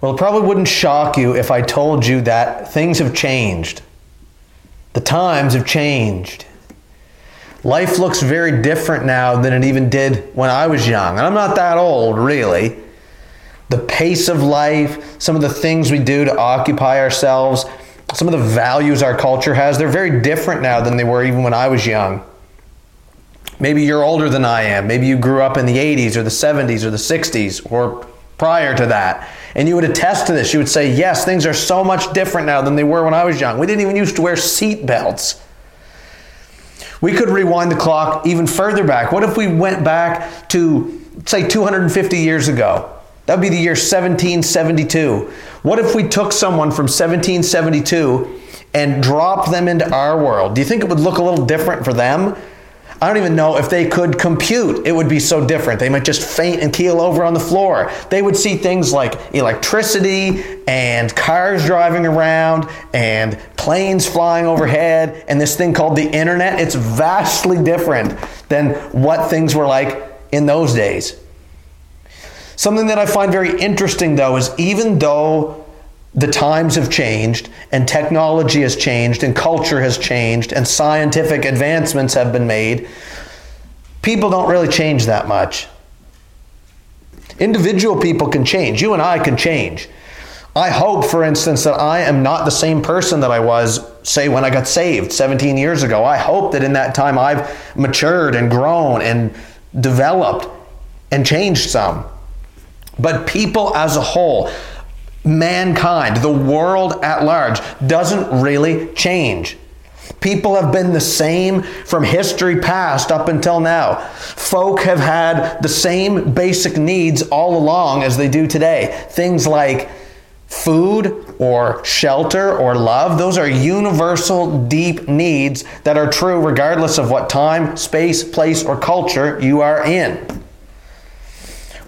Well, it probably wouldn't shock you if I told you that things have changed. The times have changed. Life looks very different now than it even did when I was young. And I'm not that old, really. The pace of life, some of the things we do to occupy ourselves, some of the values our culture has, they're very different now than they were even when I was young. Maybe you're older than I am. Maybe you grew up in the 80s or the 70s or the 60s or prior to that. And you would attest to this. You would say, yes, things are so much different now than they were when I was young. We didn't even used to wear seat belts. We could rewind the clock even further back. What if we went back to, say, 250 years ago? That would be the year 1772. What if we took someone from 1772 and dropped them into our world? Do you think it would look a little different for them? I don't even know if they could compute. It would be so different. They might just faint and keel over on the floor. They would see things like electricity and cars driving around and planes flying overhead and this thing called the internet. It's vastly different than what things were like in those days. Something that I find very interesting though is even though the times have changed and technology has changed and culture has changed and scientific advancements have been made, people don't really change that much. Individual people can change. You and I can change. I hope, for instance, that I am not the same person that I was, say, when I got saved 17 years ago. I hope that in that time I've matured and grown and developed and changed some. But people as a whole, mankind, the world at large, doesn't really change. People have been the same from history past up until now. Folk have had the same basic needs all along as they do today. Things like food or shelter or love, those are universal, deep needs that are true regardless of what time, space, place, or culture you are in.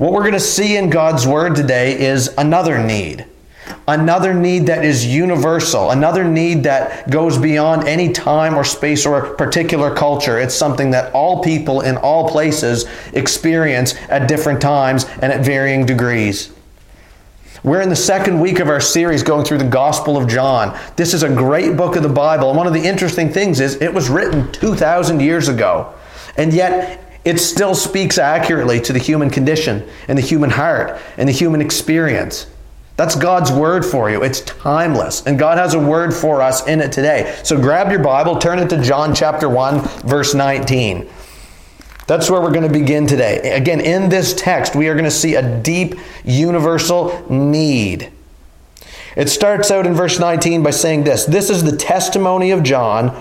What we're going to see in God's Word today is another need. Another need that is universal, another need that goes beyond any time or space or particular culture. It's something that all people in all places experience at different times and at varying degrees. We're in the second week of our series going through the Gospel of John. This is a great book of the Bible. And one of the interesting things is it was written 2,000 years ago. And yet, it still speaks accurately to the human condition and the human heart and the human experience. That's God's word for you. It's timeless. And God has a word for us in it today. So grab your Bible, turn it to John chapter 1, verse 19. That's where we're going to begin today. Again, in this text, we are going to see a deep universal need. It starts out in verse 19 by saying this This is the testimony of John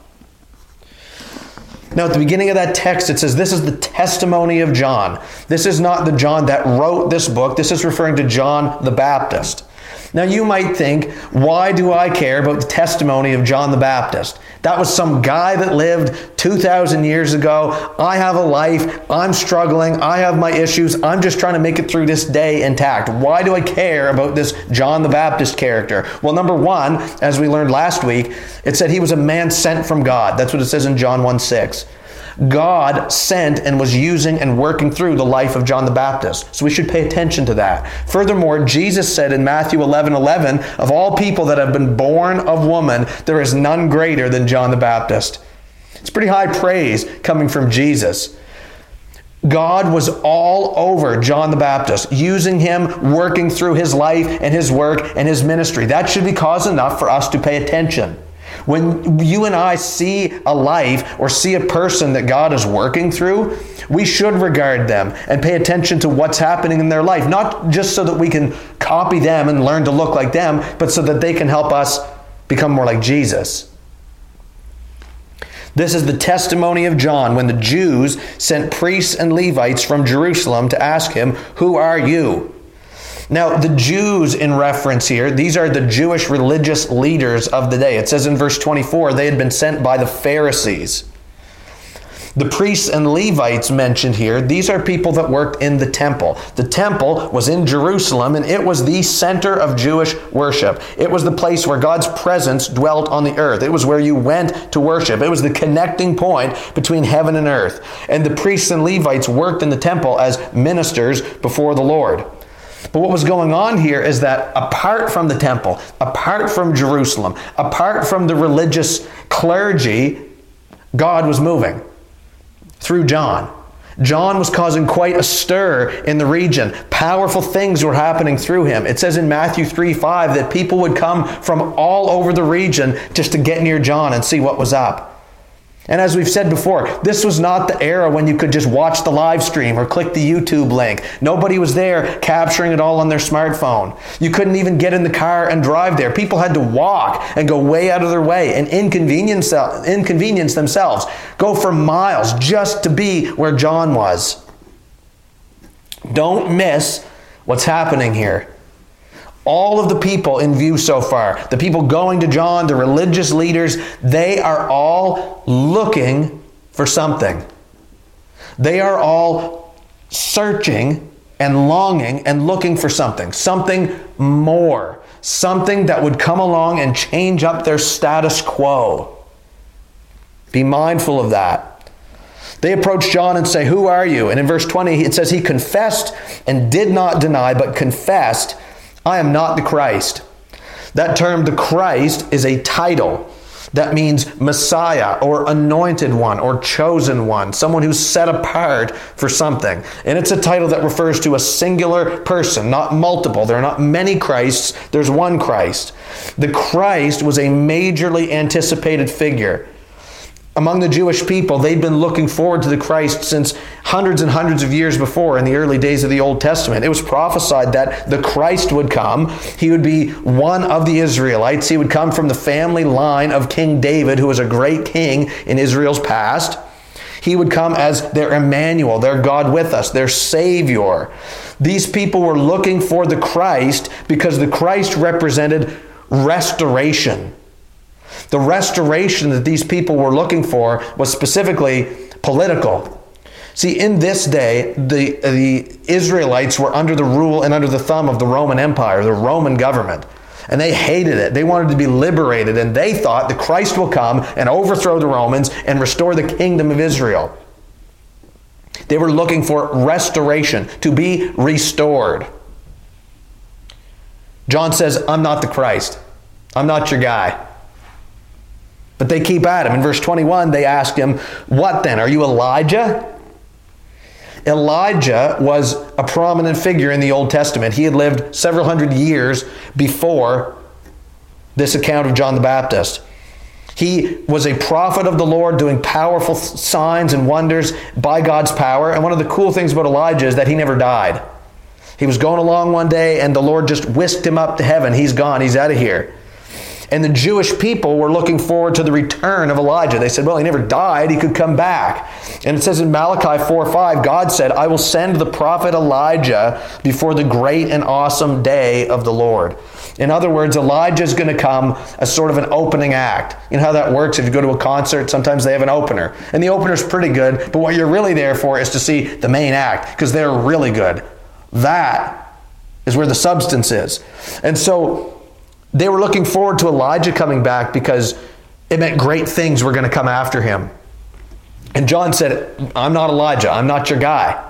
Now, at the beginning of that text, it says, This is the testimony of John. This is not the John that wrote this book. This is referring to John the Baptist. Now, you might think, why do I care about the testimony of John the Baptist? That was some guy that lived 2,000 years ago. I have a life. I'm struggling. I have my issues. I'm just trying to make it through this day intact. Why do I care about this John the Baptist character? Well, number one, as we learned last week, it said he was a man sent from God. That's what it says in John 1 6. God sent and was using and working through the life of John the Baptist. So we should pay attention to that. Furthermore, Jesus said in Matthew 11 11, of all people that have been born of woman, there is none greater than John the Baptist. It's pretty high praise coming from Jesus. God was all over John the Baptist, using him, working through his life and his work and his ministry. That should be cause enough for us to pay attention. When you and I see a life or see a person that God is working through, we should regard them and pay attention to what's happening in their life. Not just so that we can copy them and learn to look like them, but so that they can help us become more like Jesus. This is the testimony of John when the Jews sent priests and Levites from Jerusalem to ask him, Who are you? Now, the Jews in reference here, these are the Jewish religious leaders of the day. It says in verse 24, they had been sent by the Pharisees. The priests and Levites mentioned here, these are people that worked in the temple. The temple was in Jerusalem and it was the center of Jewish worship. It was the place where God's presence dwelt on the earth. It was where you went to worship. It was the connecting point between heaven and earth. And the priests and Levites worked in the temple as ministers before the Lord. But what was going on here is that apart from the temple, apart from Jerusalem, apart from the religious clergy, God was moving through John. John was causing quite a stir in the region. Powerful things were happening through him. It says in Matthew 3 5 that people would come from all over the region just to get near John and see what was up. And as we've said before, this was not the era when you could just watch the live stream or click the YouTube link. Nobody was there capturing it all on their smartphone. You couldn't even get in the car and drive there. People had to walk and go way out of their way and inconvenience, inconvenience themselves, go for miles just to be where John was. Don't miss what's happening here. All of the people in view so far, the people going to John, the religious leaders, they are all looking for something. They are all searching and longing and looking for something, something more, something that would come along and change up their status quo. Be mindful of that. They approach John and say, Who are you? And in verse 20, it says, He confessed and did not deny, but confessed I am not the Christ. That term, the Christ, is a title. That means Messiah or anointed one or chosen one, someone who's set apart for something. And it's a title that refers to a singular person, not multiple. There are not many Christs, there's one Christ. The Christ was a majorly anticipated figure among the Jewish people, they'd been looking forward to the Christ since hundreds and hundreds of years before in the early days of the Old Testament. It was prophesied that the Christ would come. He would be one of the Israelites. He would come from the family line of King David, who was a great king in Israel's past. He would come as their Emmanuel, their God with us, their Savior. These people were looking for the Christ because the Christ represented restoration. The restoration that these people were looking for was specifically political. See, in this day, the, the Israelites were under the rule and under the thumb of the Roman Empire, the Roman government. And they hated it. They wanted to be liberated. And they thought the Christ will come and overthrow the Romans and restore the kingdom of Israel. They were looking for restoration, to be restored. John says, I'm not the Christ. I'm not your guy. But they keep at him. In verse 21, they ask him, What then? Are you Elijah? Elijah was a prominent figure in the Old Testament. He had lived several hundred years before this account of John the Baptist. He was a prophet of the Lord doing powerful signs and wonders by God's power. And one of the cool things about Elijah is that he never died. He was going along one day and the Lord just whisked him up to heaven. He's gone, he's out of here. And the Jewish people were looking forward to the return of Elijah. They said, well, he never died, he could come back. And it says in Malachi 4 5, God said, I will send the prophet Elijah before the great and awesome day of the Lord. In other words, Elijah is going to come as sort of an opening act. You know how that works? If you go to a concert, sometimes they have an opener. And the opener's pretty good, but what you're really there for is to see the main act because they're really good. That is where the substance is. And so they were looking forward to Elijah coming back because it meant great things were going to come after him. And John said, I'm not Elijah. I'm not your guy.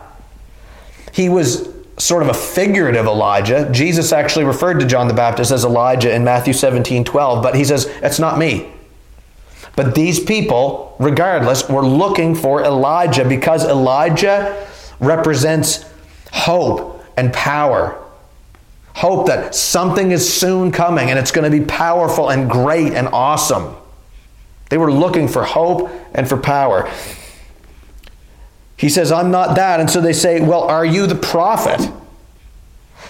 He was sort of a figurative Elijah. Jesus actually referred to John the Baptist as Elijah in Matthew 17 12, but he says, It's not me. But these people, regardless, were looking for Elijah because Elijah represents hope and power. Hope that something is soon coming and it's going to be powerful and great and awesome. They were looking for hope and for power. He says, I'm not that. And so they say, Well, are you the prophet?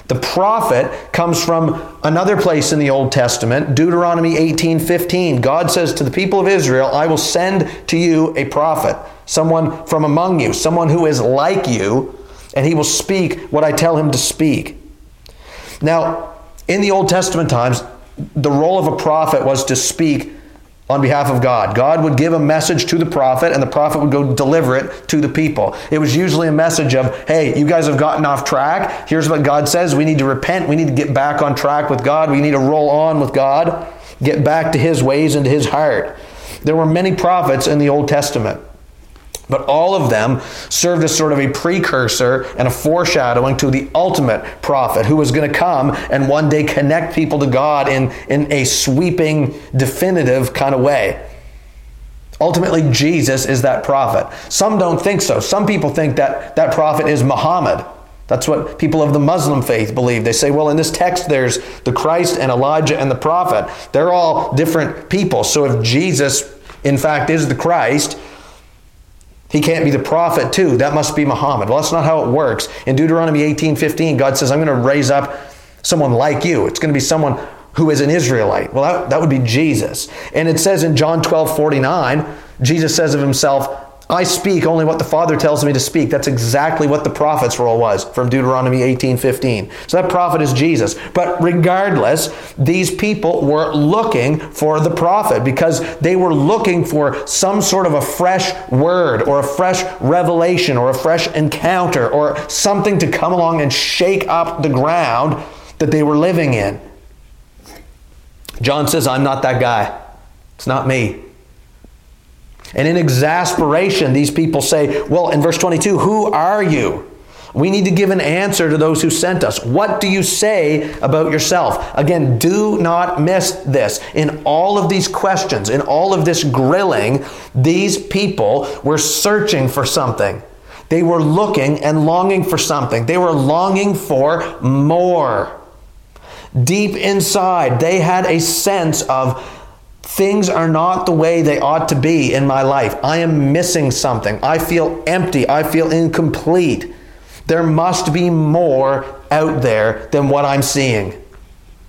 The prophet comes from another place in the Old Testament, Deuteronomy 18:15. God says to the people of Israel, I will send to you a prophet, someone from among you, someone who is like you, and he will speak what I tell him to speak. Now, in the Old Testament times, the role of a prophet was to speak on behalf of God. God would give a message to the prophet, and the prophet would go deliver it to the people. It was usually a message of, hey, you guys have gotten off track. Here's what God says. We need to repent. We need to get back on track with God. We need to roll on with God, get back to his ways and to his heart. There were many prophets in the Old Testament. But all of them served as sort of a precursor and a foreshadowing to the ultimate prophet who was going to come and one day connect people to God in, in a sweeping, definitive kind of way. Ultimately, Jesus is that prophet. Some don't think so. Some people think that that prophet is Muhammad. That's what people of the Muslim faith believe. They say, well, in this text, there's the Christ and Elijah and the prophet. They're all different people. So if Jesus, in fact, is the Christ, he can't be the prophet too. That must be Muhammad. Well, that's not how it works. In Deuteronomy 18:15, God says, I'm going to raise up someone like you. It's going to be someone who is an Israelite. Well, that, that would be Jesus. And it says in John 12, 49, Jesus says of himself, I speak only what the Father tells me to speak. That's exactly what the prophet's role was from Deuteronomy 18:15. So that prophet is Jesus. But regardless, these people were looking for the prophet because they were looking for some sort of a fresh word or a fresh revelation or a fresh encounter or something to come along and shake up the ground that they were living in. John says, I'm not that guy. It's not me. And in exasperation, these people say, Well, in verse 22, who are you? We need to give an answer to those who sent us. What do you say about yourself? Again, do not miss this. In all of these questions, in all of this grilling, these people were searching for something. They were looking and longing for something. They were longing for more. Deep inside, they had a sense of Things are not the way they ought to be in my life. I am missing something. I feel empty. I feel incomplete. There must be more out there than what I'm seeing.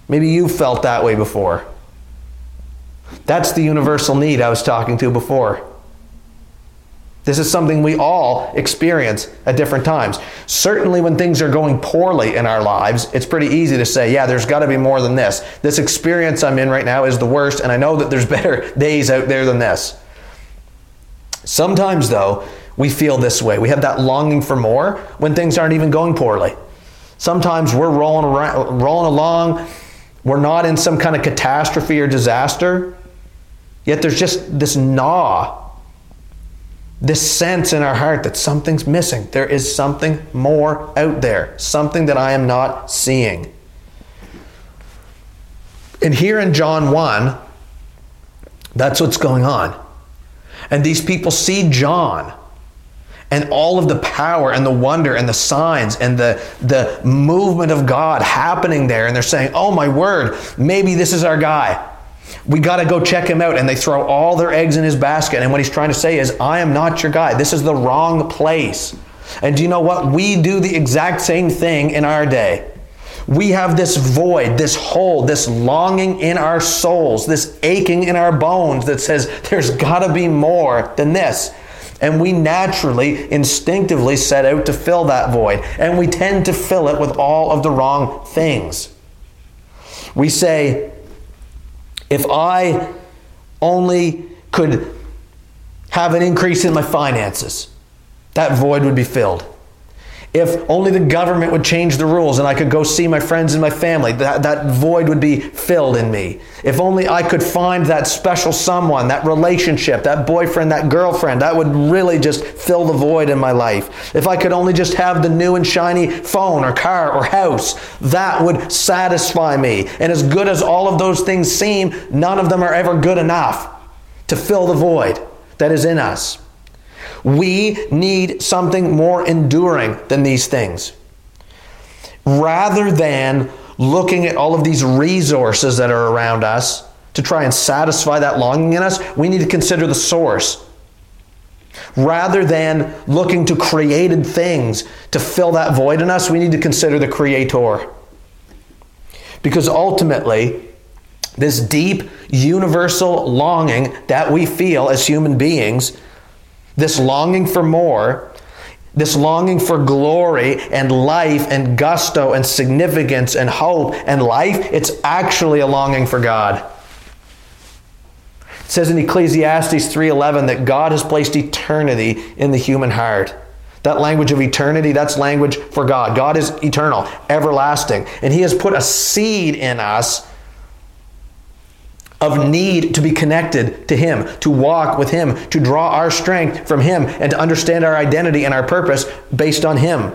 Maybe you felt that way before. That's the universal need I was talking to before. This is something we all experience at different times. Certainly, when things are going poorly in our lives, it's pretty easy to say, yeah, there's got to be more than this. This experience I'm in right now is the worst, and I know that there's better days out there than this. Sometimes, though, we feel this way. We have that longing for more when things aren't even going poorly. Sometimes we're rolling, around, rolling along, we're not in some kind of catastrophe or disaster, yet there's just this gnaw this sense in our heart that something's missing. There is something more out there, something that I am not seeing. And here in John 1, that's what's going on. And these people see John and all of the power and the wonder and the signs and the, the movement of God happening there. And they're saying, Oh my word, maybe this is our guy. We got to go check him out. And they throw all their eggs in his basket. And what he's trying to say is, I am not your guy. This is the wrong place. And do you know what? We do the exact same thing in our day. We have this void, this hole, this longing in our souls, this aching in our bones that says there's got to be more than this. And we naturally, instinctively set out to fill that void. And we tend to fill it with all of the wrong things. We say, if I only could have an increase in my finances, that void would be filled. If only the government would change the rules and I could go see my friends and my family, that, that void would be filled in me. If only I could find that special someone, that relationship, that boyfriend, that girlfriend, that would really just fill the void in my life. If I could only just have the new and shiny phone or car or house, that would satisfy me. And as good as all of those things seem, none of them are ever good enough to fill the void that is in us. We need something more enduring than these things. Rather than looking at all of these resources that are around us to try and satisfy that longing in us, we need to consider the source. Rather than looking to created things to fill that void in us, we need to consider the Creator. Because ultimately, this deep, universal longing that we feel as human beings this longing for more This longing for glory and life and gusto and significance and hope and life, it's actually a longing for God. It says in Ecclesiastes 3:11 that God has placed eternity in the human heart. That language of eternity, that's language for God. God is eternal, everlasting, and he has put a seed in us of need to be connected to Him, to walk with Him, to draw our strength from Him, and to understand our identity and our purpose based on Him.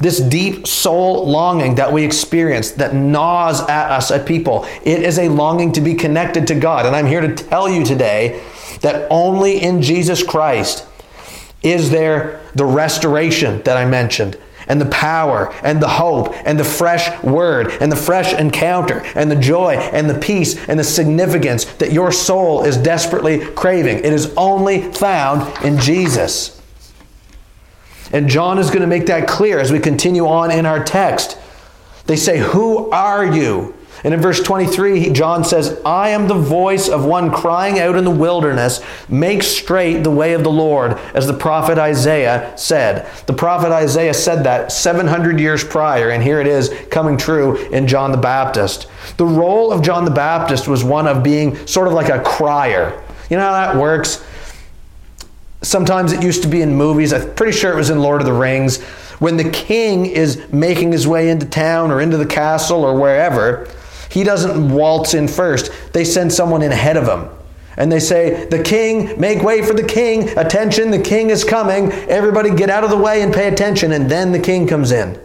This deep soul longing that we experience that gnaws at us at people, it is a longing to be connected to God. And I'm here to tell you today that only in Jesus Christ is there the restoration that I mentioned and the power and the hope and the fresh word and the fresh encounter and the joy and the peace and the significance that your soul is desperately craving. It is only found in Jesus. And John is going to make that clear as we continue on in our text. They say, Who are you? And in verse 23, John says, I am the voice of one crying out in the wilderness, make straight the way of the Lord, as the prophet Isaiah said. The prophet Isaiah said that 700 years prior, and here it is coming true in John the Baptist. The role of John the Baptist was one of being sort of like a crier. You know how that works? Sometimes it used to be in movies. I'm pretty sure it was in Lord of the Rings. When the king is making his way into town or into the castle or wherever, he doesn't waltz in first. They send someone in ahead of him. And they say, The king, make way for the king. Attention, the king is coming. Everybody get out of the way and pay attention. And then the king comes in.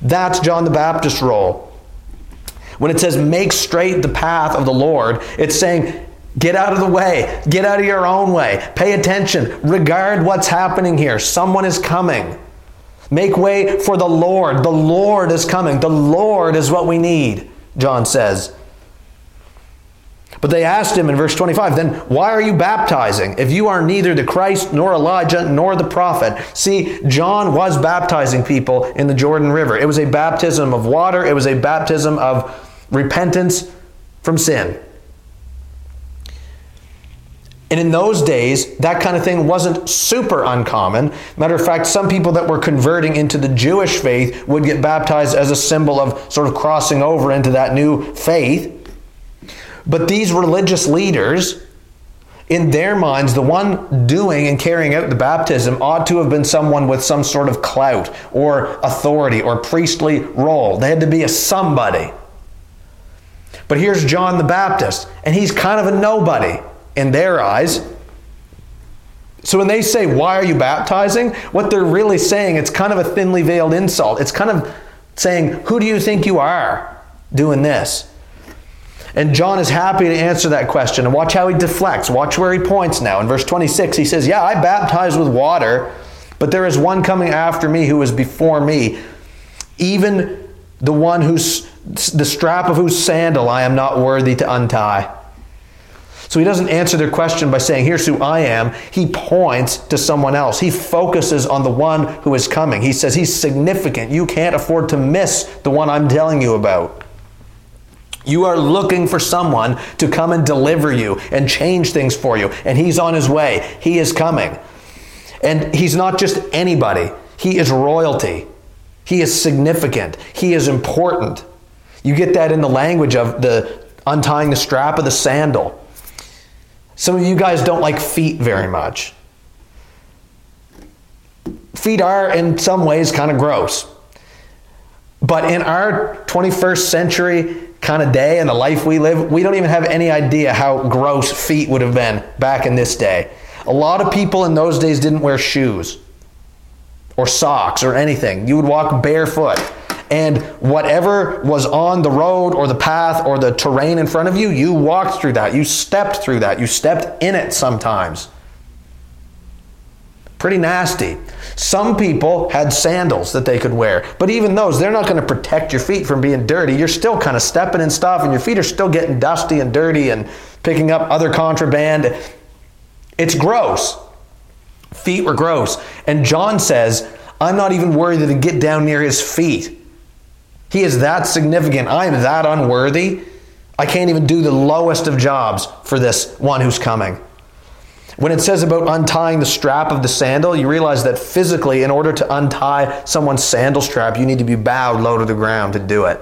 That's John the Baptist's role. When it says, Make straight the path of the Lord, it's saying, Get out of the way. Get out of your own way. Pay attention. Regard what's happening here. Someone is coming. Make way for the Lord. The Lord is coming. The Lord is what we need. John says. But they asked him in verse 25, then why are you baptizing if you are neither the Christ nor Elijah nor the prophet? See, John was baptizing people in the Jordan River. It was a baptism of water, it was a baptism of repentance from sin. And in those days, that kind of thing wasn't super uncommon. Matter of fact, some people that were converting into the Jewish faith would get baptized as a symbol of sort of crossing over into that new faith. But these religious leaders, in their minds, the one doing and carrying out the baptism ought to have been someone with some sort of clout or authority or priestly role. They had to be a somebody. But here's John the Baptist, and he's kind of a nobody in their eyes. So when they say, Why are you baptizing? what they're really saying, it's kind of a thinly veiled insult. It's kind of saying, Who do you think you are doing this? And John is happy to answer that question. And watch how he deflects. Watch where he points now. In verse 26, he says, Yeah, I baptize with water, but there is one coming after me who is before me, even the one whose the strap of whose sandal I am not worthy to untie. So he doesn't answer their question by saying, Here's who I am. He points to someone else. He focuses on the one who is coming. He says, He's significant. You can't afford to miss the one I'm telling you about. You are looking for someone to come and deliver you and change things for you. And he's on his way. He is coming. And he's not just anybody, he is royalty. He is significant. He is important. You get that in the language of the untying the strap of the sandal. Some of you guys don't like feet very much. Feet are, in some ways, kind of gross. But in our 21st century kind of day and the life we live, we don't even have any idea how gross feet would have been back in this day. A lot of people in those days didn't wear shoes or socks or anything. You would walk barefoot and whatever was on the road or the path or the terrain in front of you, you walked through that. You stepped through that. You stepped in it sometimes. Pretty nasty. Some people had sandals that they could wear, but even those, they're not going to protect your feet from being dirty. You're still kind of stepping in stuff, and your feet are still getting dusty and dirty and picking up other contraband. It's gross. Feet were gross. And John says, I'm not even worthy to get down near his feet. He is that significant. I am that unworthy. I can't even do the lowest of jobs for this one who's coming. When it says about untying the strap of the sandal, you realize that physically, in order to untie someone's sandal strap, you need to be bowed low to the ground to do it.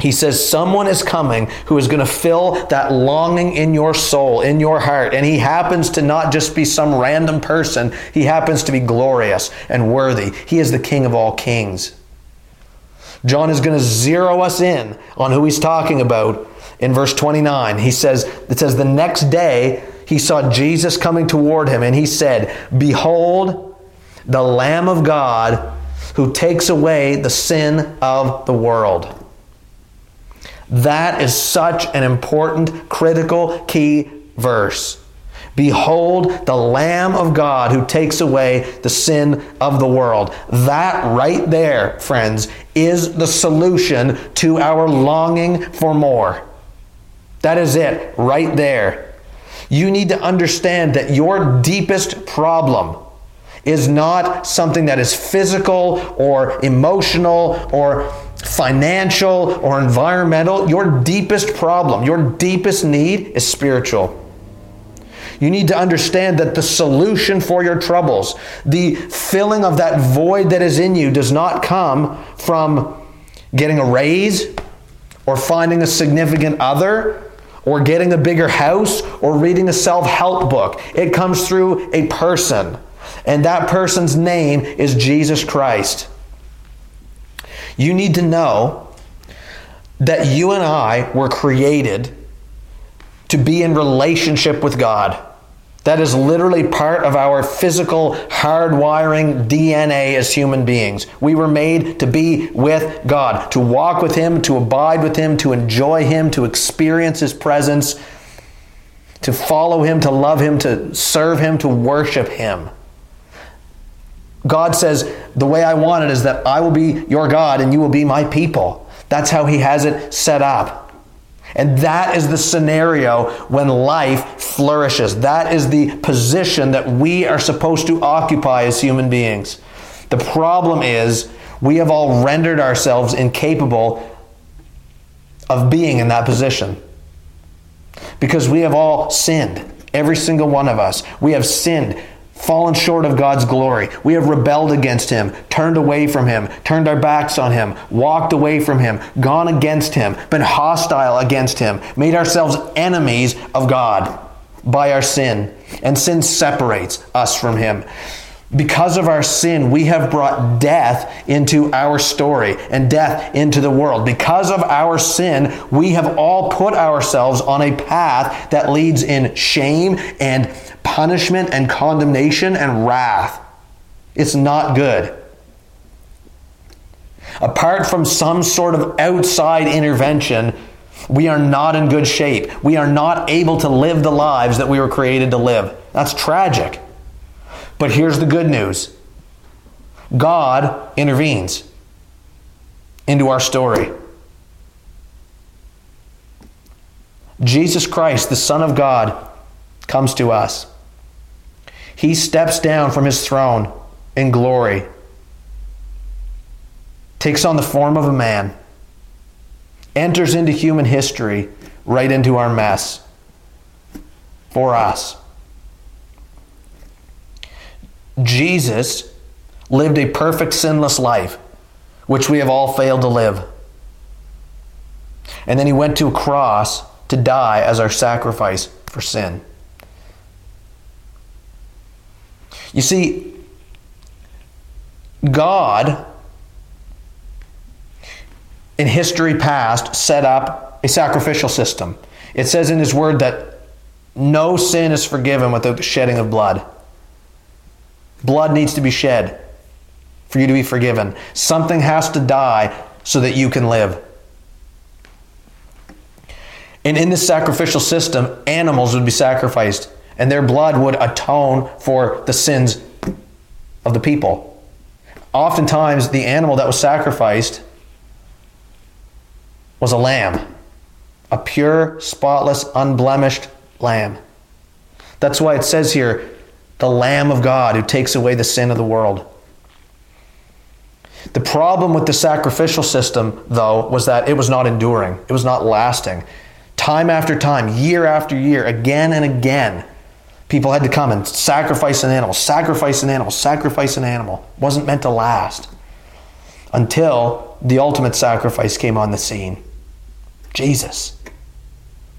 He says, Someone is coming who is going to fill that longing in your soul, in your heart. And he happens to not just be some random person, he happens to be glorious and worthy. He is the King of all kings. John is going to zero us in on who he's talking about in verse 29. He says, It says, The next day he saw Jesus coming toward him, and he said, Behold, the Lamb of God who takes away the sin of the world. That is such an important, critical, key verse. Behold, the Lamb of God who takes away the sin of the world. That right there, friends, is the solution to our longing for more. That is it, right there. You need to understand that your deepest problem is not something that is physical or emotional or financial or environmental. Your deepest problem, your deepest need is spiritual. You need to understand that the solution for your troubles, the filling of that void that is in you, does not come from getting a raise or finding a significant other or getting a bigger house or reading a self help book. It comes through a person, and that person's name is Jesus Christ. You need to know that you and I were created to be in relationship with God. That is literally part of our physical hardwiring DNA as human beings. We were made to be with God, to walk with Him, to abide with Him, to enjoy Him, to experience His presence, to follow Him, to love Him, to serve Him, to worship Him. God says, The way I want it is that I will be your God and you will be my people. That's how He has it set up. And that is the scenario when life flourishes. That is the position that we are supposed to occupy as human beings. The problem is, we have all rendered ourselves incapable of being in that position. Because we have all sinned. Every single one of us. We have sinned fallen short of God's glory. We have rebelled against Him, turned away from Him, turned our backs on Him, walked away from Him, gone against Him, been hostile against Him, made ourselves enemies of God by our sin. And sin separates us from Him. Because of our sin, we have brought death into our story and death into the world. Because of our sin, we have all put ourselves on a path that leads in shame and punishment and condemnation and wrath. It's not good. Apart from some sort of outside intervention, we are not in good shape. We are not able to live the lives that we were created to live. That's tragic. But here's the good news God intervenes into our story. Jesus Christ, the Son of God, comes to us. He steps down from his throne in glory, takes on the form of a man, enters into human history, right into our mess for us. Jesus lived a perfect sinless life, which we have all failed to live. And then he went to a cross to die as our sacrifice for sin. You see, God in history past set up a sacrificial system. It says in his word that no sin is forgiven without the shedding of blood. Blood needs to be shed for you to be forgiven. Something has to die so that you can live. And in this sacrificial system, animals would be sacrificed, and their blood would atone for the sins of the people. Oftentimes, the animal that was sacrificed was a lamb, a pure, spotless, unblemished lamb. That's why it says here, the Lamb of God who takes away the sin of the world. The problem with the sacrificial system, though, was that it was not enduring, it was not lasting. Time after time, year after year, again and again, people had to come and sacrifice an animal, sacrifice an animal, sacrifice an animal. It wasn't meant to last until the ultimate sacrifice came on the scene Jesus.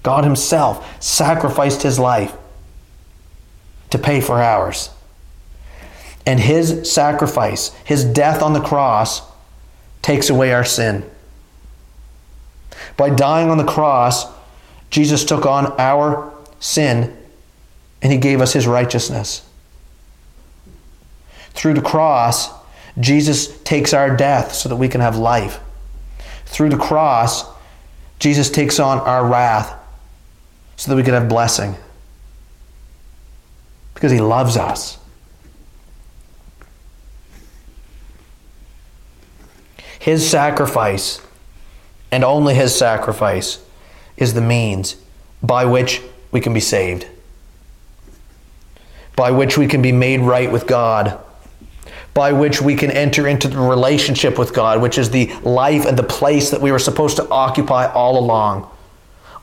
God Himself sacrificed His life to pay for ours. And His sacrifice, His death on the cross, takes away our sin. By dying on the cross, Jesus took on our sin and He gave us His righteousness. Through the cross, Jesus takes our death so that we can have life. Through the cross, Jesus takes on our wrath so that we can have blessing. Because he loves us. His sacrifice, and only his sacrifice, is the means by which we can be saved, by which we can be made right with God, by which we can enter into the relationship with God, which is the life and the place that we were supposed to occupy all along.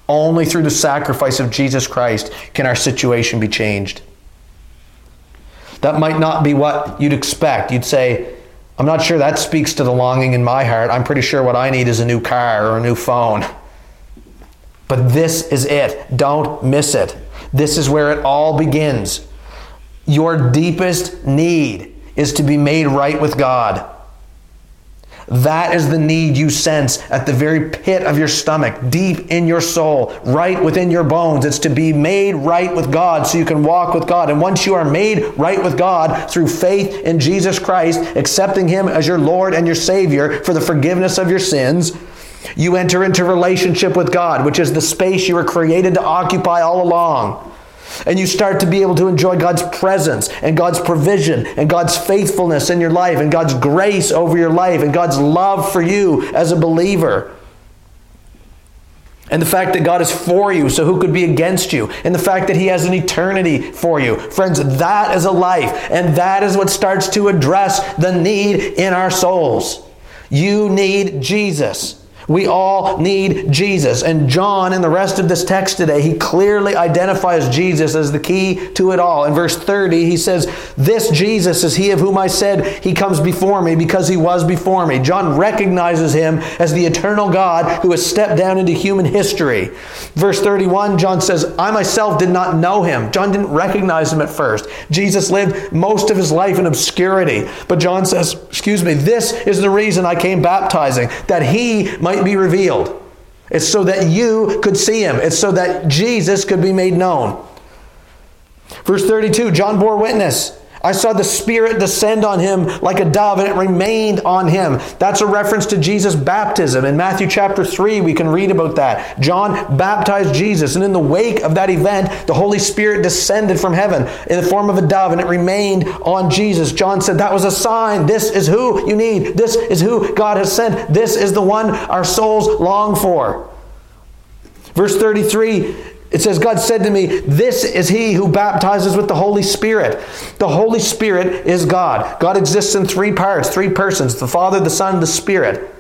Only through the sacrifice of Jesus Christ can our situation be changed. That might not be what you'd expect. You'd say, I'm not sure that speaks to the longing in my heart. I'm pretty sure what I need is a new car or a new phone. But this is it. Don't miss it. This is where it all begins. Your deepest need is to be made right with God. That is the need you sense at the very pit of your stomach, deep in your soul, right within your bones. It's to be made right with God so you can walk with God. And once you are made right with God through faith in Jesus Christ, accepting Him as your Lord and your Savior for the forgiveness of your sins, you enter into relationship with God, which is the space you were created to occupy all along. And you start to be able to enjoy God's presence and God's provision and God's faithfulness in your life and God's grace over your life and God's love for you as a believer. And the fact that God is for you, so who could be against you? And the fact that He has an eternity for you. Friends, that is a life. And that is what starts to address the need in our souls. You need Jesus. We all need Jesus. And John, in the rest of this text today, he clearly identifies Jesus as the key to it all. In verse 30, he says, This Jesus is he of whom I said, He comes before me because he was before me. John recognizes him as the eternal God who has stepped down into human history. Verse 31, John says, I myself did not know him. John didn't recognize him at first. Jesus lived most of his life in obscurity. But John says, Excuse me, this is the reason I came baptizing, that he might might be revealed. It's so that you could see him. It's so that Jesus could be made known. Verse 32 John bore witness I saw the Spirit descend on him like a dove, and it remained on him. That's a reference to Jesus' baptism. In Matthew chapter 3, we can read about that. John baptized Jesus, and in the wake of that event, the Holy Spirit descended from heaven in the form of a dove, and it remained on Jesus. John said, That was a sign. This is who you need. This is who God has sent. This is the one our souls long for. Verse 33 it says, God said to me, This is he who baptizes with the Holy Spirit. The Holy Spirit is God. God exists in three parts, three persons the Father, the Son, the Spirit.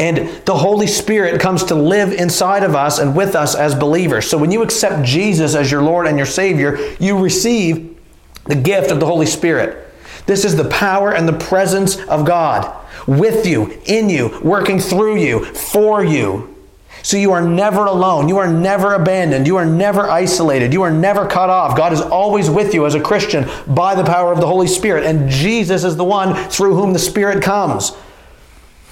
And the Holy Spirit comes to live inside of us and with us as believers. So when you accept Jesus as your Lord and your Savior, you receive the gift of the Holy Spirit. This is the power and the presence of God with you, in you, working through you, for you. So you are never alone. You are never abandoned. You are never isolated. You are never cut off. God is always with you as a Christian by the power of the Holy Spirit. And Jesus is the one through whom the Spirit comes.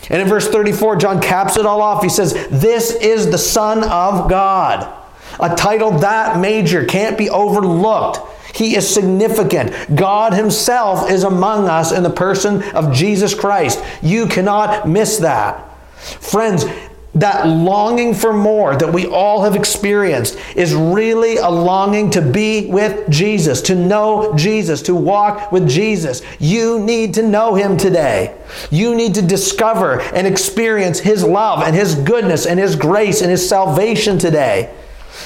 And in verse 34, John caps it all off. He says, This is the Son of God. A title that major can't be overlooked. He is significant. God Himself is among us in the person of Jesus Christ. You cannot miss that. Friends, that longing for more that we all have experienced is really a longing to be with Jesus, to know Jesus, to walk with Jesus. You need to know Him today. You need to discover and experience His love and His goodness and His grace and His salvation today.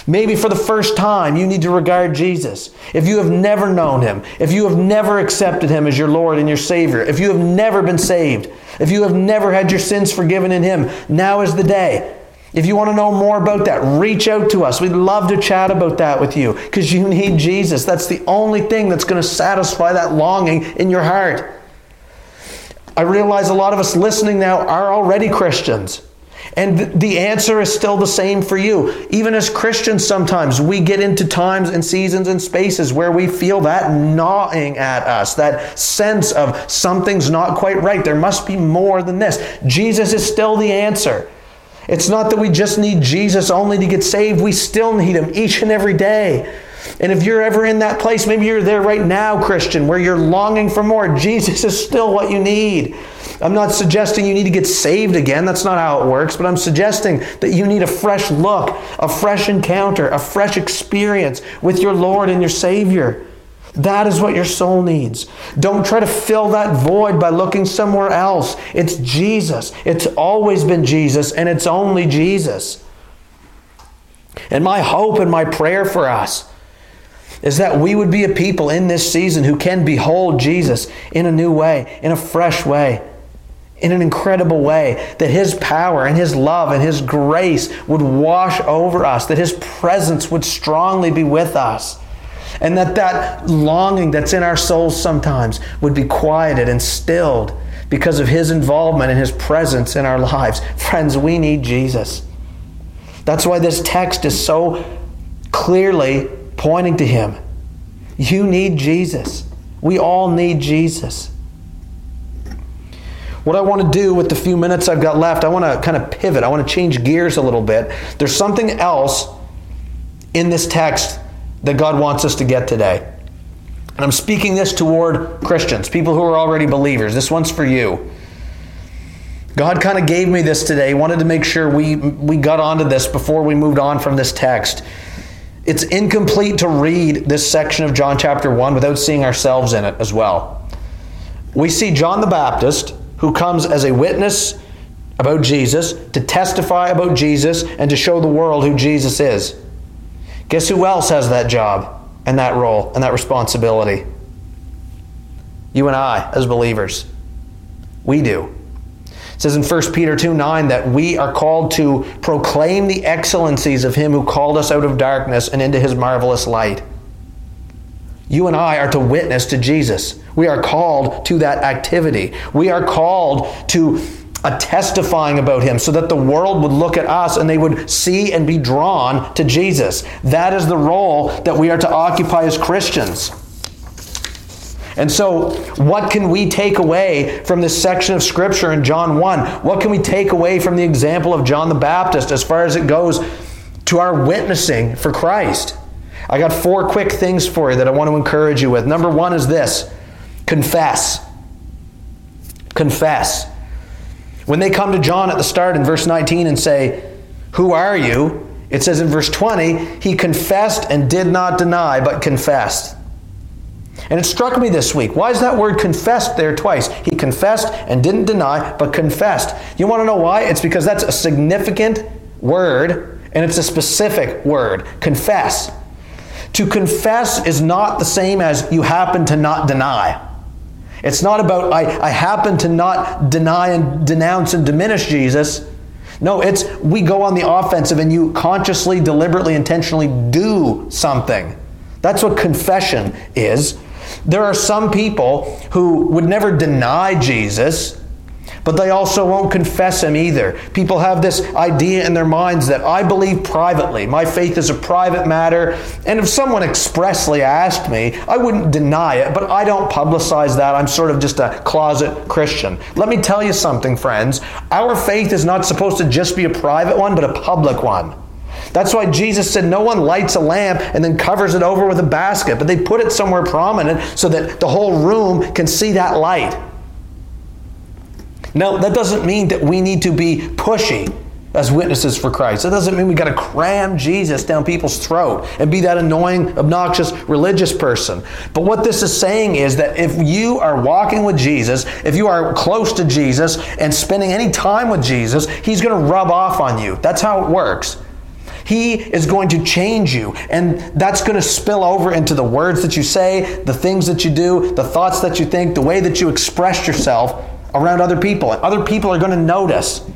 Maybe for the first time, you need to regard Jesus. If you have never known him, if you have never accepted him as your Lord and your Savior, if you have never been saved, if you have never had your sins forgiven in him, now is the day. If you want to know more about that, reach out to us. We'd love to chat about that with you because you need Jesus. That's the only thing that's going to satisfy that longing in your heart. I realize a lot of us listening now are already Christians. And the answer is still the same for you. Even as Christians, sometimes we get into times and seasons and spaces where we feel that gnawing at us, that sense of something's not quite right. There must be more than this. Jesus is still the answer. It's not that we just need Jesus only to get saved, we still need Him each and every day. And if you're ever in that place, maybe you're there right now, Christian, where you're longing for more, Jesus is still what you need. I'm not suggesting you need to get saved again. That's not how it works. But I'm suggesting that you need a fresh look, a fresh encounter, a fresh experience with your Lord and your Savior. That is what your soul needs. Don't try to fill that void by looking somewhere else. It's Jesus. It's always been Jesus, and it's only Jesus. And my hope and my prayer for us is that we would be a people in this season who can behold Jesus in a new way, in a fresh way, in an incredible way. That His power and His love and His grace would wash over us, that His presence would strongly be with us and that that longing that's in our souls sometimes would be quieted and stilled because of his involvement and his presence in our lives. Friends, we need Jesus. That's why this text is so clearly pointing to him. You need Jesus. We all need Jesus. What I want to do with the few minutes I've got left, I want to kind of pivot. I want to change gears a little bit. There's something else in this text that God wants us to get today. And I'm speaking this toward Christians, people who are already believers. This one's for you. God kind of gave me this today. Wanted to make sure we we got onto this before we moved on from this text. It's incomplete to read this section of John chapter 1 without seeing ourselves in it as well. We see John the Baptist who comes as a witness about Jesus, to testify about Jesus, and to show the world who Jesus is. Guess who else has that job and that role and that responsibility? You and I, as believers. We do. It says in 1 Peter 2 9 that we are called to proclaim the excellencies of Him who called us out of darkness and into His marvelous light. You and I are to witness to Jesus. We are called to that activity. We are called to a testifying about him so that the world would look at us and they would see and be drawn to Jesus. That is the role that we are to occupy as Christians. And so, what can we take away from this section of Scripture in John 1? What can we take away from the example of John the Baptist as far as it goes to our witnessing for Christ? I got four quick things for you that I want to encourage you with. Number one is this confess. Confess. When they come to John at the start in verse 19 and say, Who are you? It says in verse 20, He confessed and did not deny, but confessed. And it struck me this week. Why is that word confessed there twice? He confessed and didn't deny, but confessed. You want to know why? It's because that's a significant word and it's a specific word confess. To confess is not the same as you happen to not deny. It's not about, I, I happen to not deny and denounce and diminish Jesus. No, it's we go on the offensive and you consciously, deliberately, intentionally do something. That's what confession is. There are some people who would never deny Jesus, but they also won't confess him either. People have this idea in their minds that I believe privately. My faith is a private matter. And if someone expressly asked me, I wouldn't deny it, but I don't publicize that. I'm sort of just a closet Christian. Let me tell you something, friends. Our faith is not supposed to just be a private one, but a public one. That's why Jesus said no one lights a lamp and then covers it over with a basket, but they put it somewhere prominent so that the whole room can see that light. Now, that doesn't mean that we need to be pushy as witnesses for Christ. That doesn't mean we got to cram Jesus down people's throat and be that annoying, obnoxious religious person. But what this is saying is that if you are walking with Jesus, if you are close to Jesus and spending any time with Jesus, he's going to rub off on you. That's how it works. He is going to change you, and that's going to spill over into the words that you say, the things that you do, the thoughts that you think, the way that you express yourself around other people. And other people are going to notice.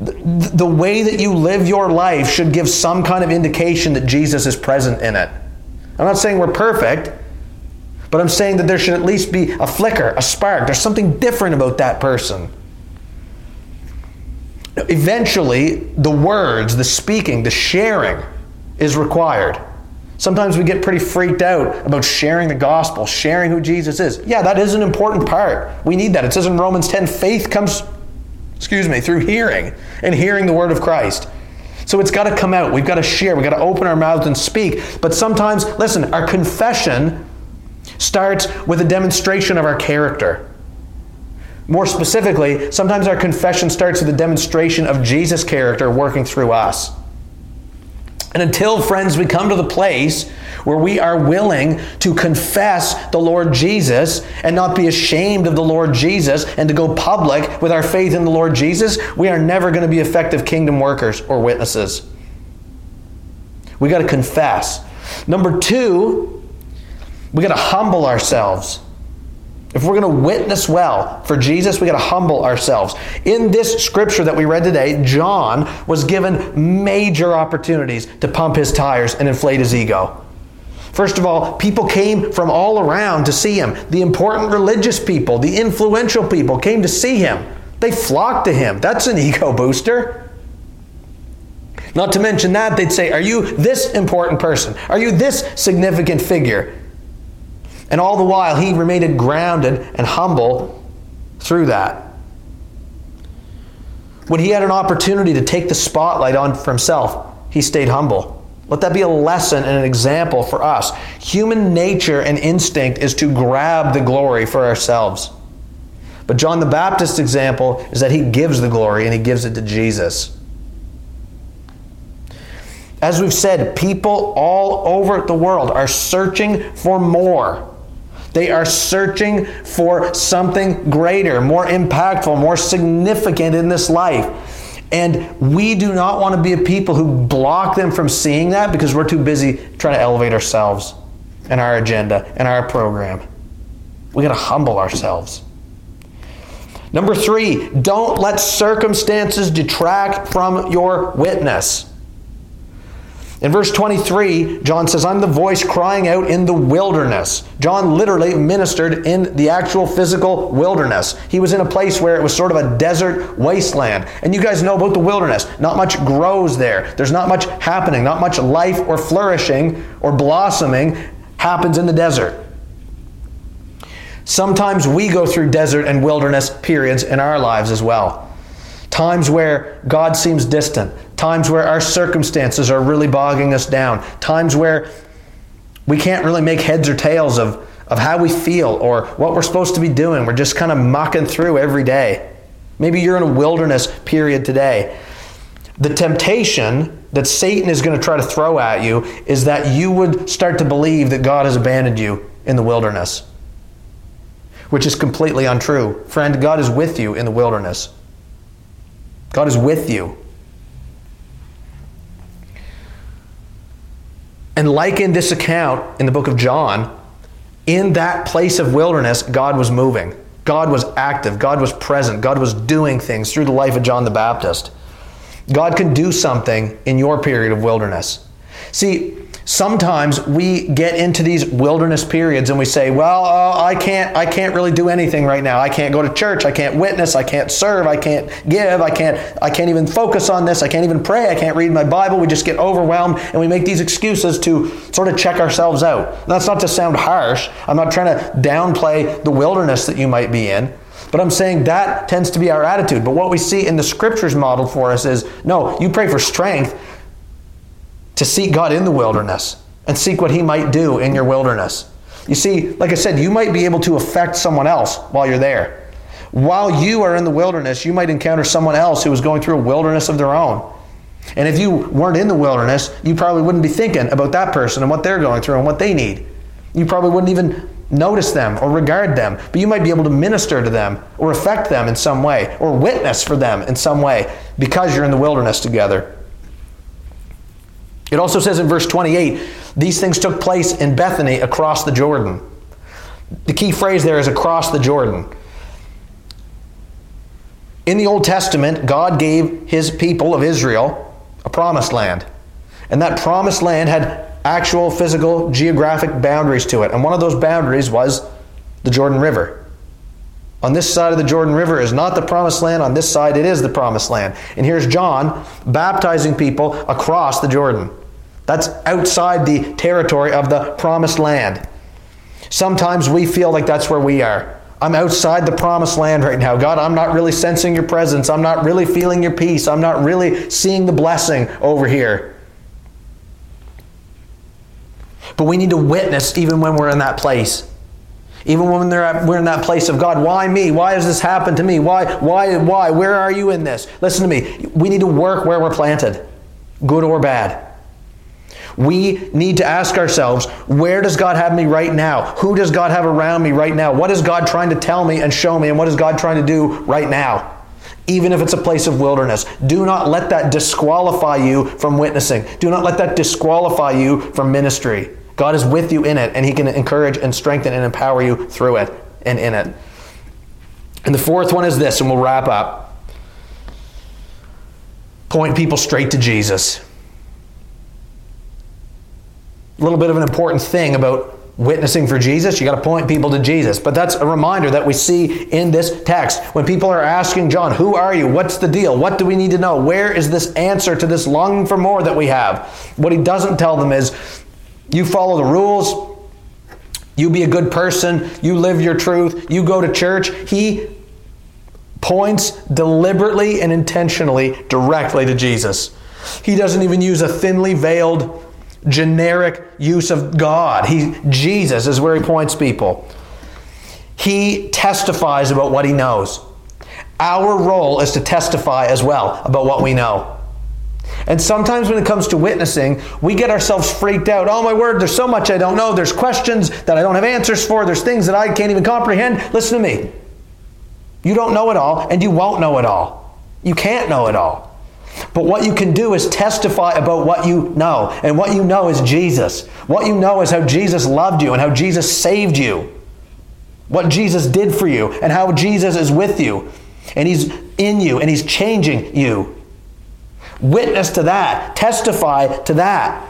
The, way that you live your life should give some kind of indication that Jesus is present in it. I'm not saying we're perfect, but I'm saying that there should at least be a flicker, a spark. There's something different about that person. Eventually, the words, the speaking, the sharing is required. Sometimes we get pretty freaked out about sharing the gospel, sharing who Jesus is. Yeah, that is an important part. We need that. It says in Romans 10 faith comes, excuse me, through hearing and hearing the word of Christ. So it's got to come out. We've got to share. We've got to open our mouths and speak. But sometimes, listen, our confession starts with a demonstration of our character. More specifically, sometimes our confession starts with a demonstration of Jesus' character working through us. And until, friends, we come to the place where we are willing to confess the Lord Jesus and not be ashamed of the Lord Jesus and to go public with our faith in the Lord Jesus, we are never going to be effective kingdom workers or witnesses. We got to confess. Number two, we got to humble ourselves. If we're going to witness well for Jesus, we got to humble ourselves. In this scripture that we read today, John was given major opportunities to pump his tires and inflate his ego. First of all, people came from all around to see him. The important religious people, the influential people came to see him. They flocked to him. That's an ego booster. Not to mention that, they'd say, Are you this important person? Are you this significant figure? And all the while, he remained grounded and humble through that. When he had an opportunity to take the spotlight on for himself, he stayed humble. Let that be a lesson and an example for us. Human nature and instinct is to grab the glory for ourselves. But John the Baptist's example is that he gives the glory and he gives it to Jesus. As we've said, people all over the world are searching for more. They are searching for something greater, more impactful, more significant in this life. And we do not want to be a people who block them from seeing that because we're too busy trying to elevate ourselves and our agenda and our program. We got to humble ourselves. Number three, don't let circumstances detract from your witness. In verse 23, John says, I'm the voice crying out in the wilderness. John literally ministered in the actual physical wilderness. He was in a place where it was sort of a desert wasteland. And you guys know about the wilderness. Not much grows there, there's not much happening, not much life or flourishing or blossoming happens in the desert. Sometimes we go through desert and wilderness periods in our lives as well. Times where God seems distant, times where our circumstances are really bogging us down, times where we can't really make heads or tails of, of how we feel or what we're supposed to be doing. We're just kind of mucking through every day. Maybe you're in a wilderness period today. The temptation that Satan is going to try to throw at you is that you would start to believe that God has abandoned you in the wilderness, which is completely untrue. Friend, God is with you in the wilderness. God is with you. And like in this account in the book of John, in that place of wilderness, God was moving. God was active. God was present. God was doing things through the life of John the Baptist. God can do something in your period of wilderness. See, sometimes we get into these wilderness periods and we say well uh, i can't i can't really do anything right now. I can't go to church. I can't witness. I can't serve. I can't give. I can't i can't even focus on this. I can't even pray. I can't read my bible. We just get overwhelmed and we make these excuses to sort of check ourselves out. That's not to sound harsh. I'm not trying to downplay the wilderness that you might be in but I'm saying that tends to be our attitude. But what we see in the scriptures model for us is no, you pray for strength to seek God in the wilderness and seek what He might do in your wilderness. You see, like I said, you might be able to affect someone else while you're there. While you are in the wilderness, you might encounter someone else who is going through a wilderness of their own. And if you weren't in the wilderness, you probably wouldn't be thinking about that person and what they're going through and what they need. You probably wouldn't even notice them or regard them, but you might be able to minister to them or affect them in some way or witness for them in some way because you're in the wilderness together. It also says in verse 28 these things took place in Bethany across the Jordan. The key phrase there is across the Jordan. In the Old Testament, God gave his people of Israel a promised land. And that promised land had actual physical geographic boundaries to it. And one of those boundaries was the Jordan River. On this side of the Jordan River is not the promised land, on this side it is the promised land. And here's John baptizing people across the Jordan. That's outside the territory of the promised land. Sometimes we feel like that's where we are. I'm outside the promised land right now. God, I'm not really sensing your presence. I'm not really feeling your peace. I'm not really seeing the blessing over here. But we need to witness even when we're in that place. Even when at, we're in that place of God, why me? Why has this happened to me? Why, why, why? Where are you in this? Listen to me. We need to work where we're planted, good or bad. We need to ask ourselves, where does God have me right now? Who does God have around me right now? What is God trying to tell me and show me? And what is God trying to do right now? Even if it's a place of wilderness. Do not let that disqualify you from witnessing. Do not let that disqualify you from ministry. God is with you in it, and He can encourage and strengthen and empower you through it and in it. And the fourth one is this, and we'll wrap up point people straight to Jesus little bit of an important thing about witnessing for Jesus, you got to point people to Jesus. But that's a reminder that we see in this text. When people are asking John, Who are you? What's the deal? What do we need to know? Where is this answer to this longing for more that we have? What he doesn't tell them is, You follow the rules. You be a good person. You live your truth. You go to church. He points deliberately and intentionally directly to Jesus. He doesn't even use a thinly veiled generic use of God. He Jesus is where he points people. He testifies about what he knows. Our role is to testify as well about what we know. And sometimes when it comes to witnessing, we get ourselves freaked out. Oh my word, there's so much I don't know. There's questions that I don't have answers for. There's things that I can't even comprehend. Listen to me. You don't know it all, and you won't know it all. You can't know it all. But what you can do is testify about what you know. And what you know is Jesus. What you know is how Jesus loved you and how Jesus saved you. What Jesus did for you and how Jesus is with you. And He's in you and He's changing you. Witness to that. Testify to that.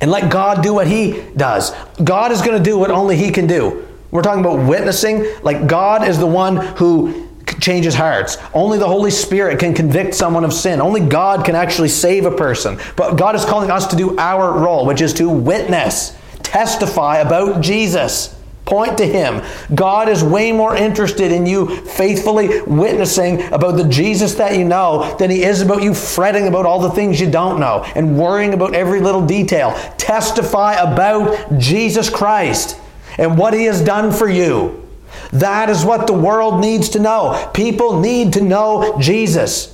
And let God do what He does. God is going to do what only He can do. We're talking about witnessing. Like God is the one who changes hearts. Only the Holy Spirit can convict someone of sin. Only God can actually save a person. But God is calling us to do our role, which is to witness, testify about Jesus. Point to Him. God is way more interested in you faithfully witnessing about the Jesus that you know than He is about you fretting about all the things you don't know and worrying about every little detail. Testify about Jesus Christ and what He has done for you. That is what the world needs to know. People need to know Jesus.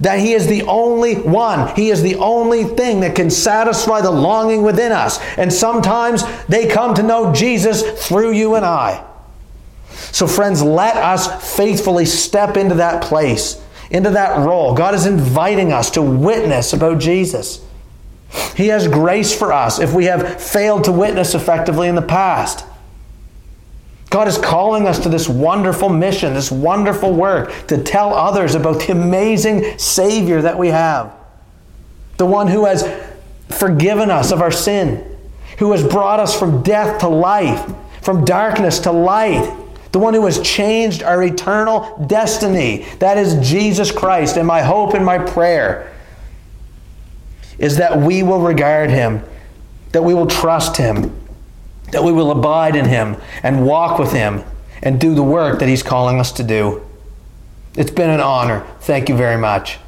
That He is the only one. He is the only thing that can satisfy the longing within us. And sometimes they come to know Jesus through you and I. So, friends, let us faithfully step into that place, into that role. God is inviting us to witness about Jesus. He has grace for us if we have failed to witness effectively in the past. God is calling us to this wonderful mission, this wonderful work to tell others about the amazing Savior that we have. The one who has forgiven us of our sin, who has brought us from death to life, from darkness to light. The one who has changed our eternal destiny. That is Jesus Christ. And my hope and my prayer is that we will regard him, that we will trust him, that we will abide in Him and walk with Him and do the work that He's calling us to do. It's been an honor. Thank you very much.